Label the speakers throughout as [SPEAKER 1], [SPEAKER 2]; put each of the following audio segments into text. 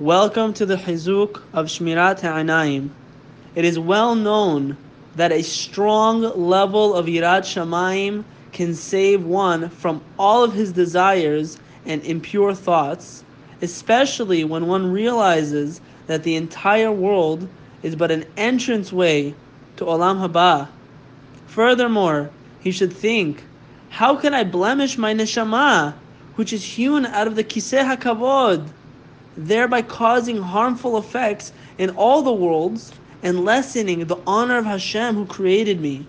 [SPEAKER 1] Welcome to the Chizuk of Shmirat Ha'einayim. It is well known that a strong level of Yirat Shamayim can save one from all of his desires and impure thoughts, especially when one realizes that the entire world is but an entranceway to Olam Haba. Furthermore, he should think, how can I blemish my neshama, which is hewn out of the kiseh hakavod? Thereby causing harmful effects in all the worlds and lessening the honor of Hashem who created me.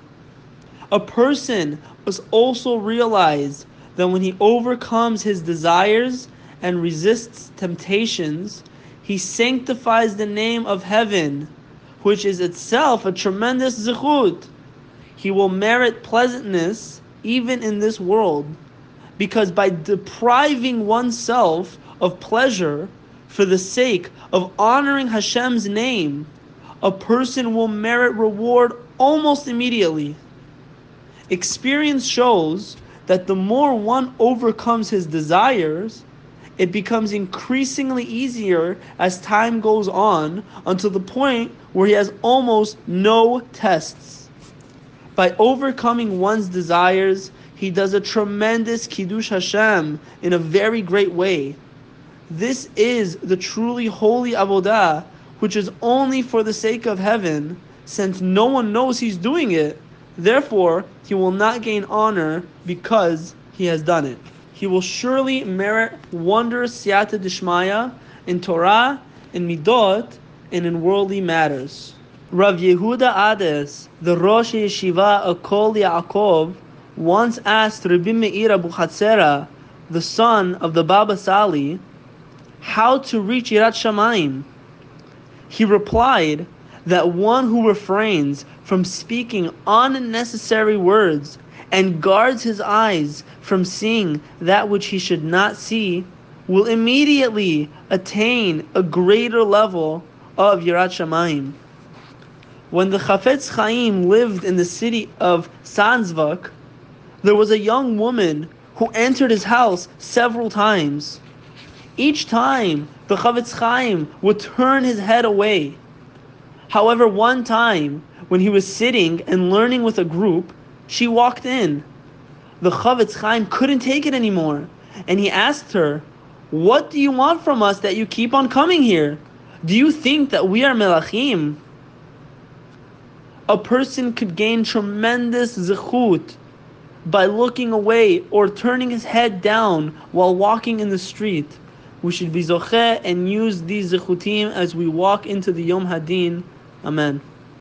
[SPEAKER 1] A person must also realize that when he overcomes his desires and resists temptations, he sanctifies the name of heaven, which is itself a tremendous zichut. He will merit pleasantness even in this world, because by depriving oneself of pleasure, for the sake of honoring Hashem's name, a person will merit reward almost immediately. Experience shows that the more one overcomes his desires, it becomes increasingly easier as time goes on until the point where he has almost no tests. By overcoming one's desires, he does a tremendous Kiddush Hashem in a very great way. This is the truly holy avodah, which is only for the sake of heaven, since no one knows he's doing it. Therefore, he will not gain honor because he has done it. He will surely merit wondrous siyata dishmaya in Torah, in midot, and in worldly matters. Rav Yehuda Ades, the Rosh Yeshiva of Kol Yaakov, once asked Rabbi Meir Abuchatzera, the son of the Baba Sali, how to reach Yirat Shamayim. He replied that one who refrains from speaking unnecessary words and guards his eyes from seeing that which he should not see will immediately attain a greater level of Yirat Shamayim. When the Chafetz Chaim lived in the city of Sanzvak, there was a young woman who entered his house several times. Each time, the Chafetz Chaim would turn his head away. However, one time, when he was sitting and learning with a group, she walked in. The Chafetz Chaim couldn't take it anymore, and he asked her, What do you want from us that you keep on coming here? Do you think that we are melachim? A person could gain tremendous zechut by looking away or turning his head down while walking in the street we should be zocheh and use these zechutim as we walk into the Yom Hadin. Amen.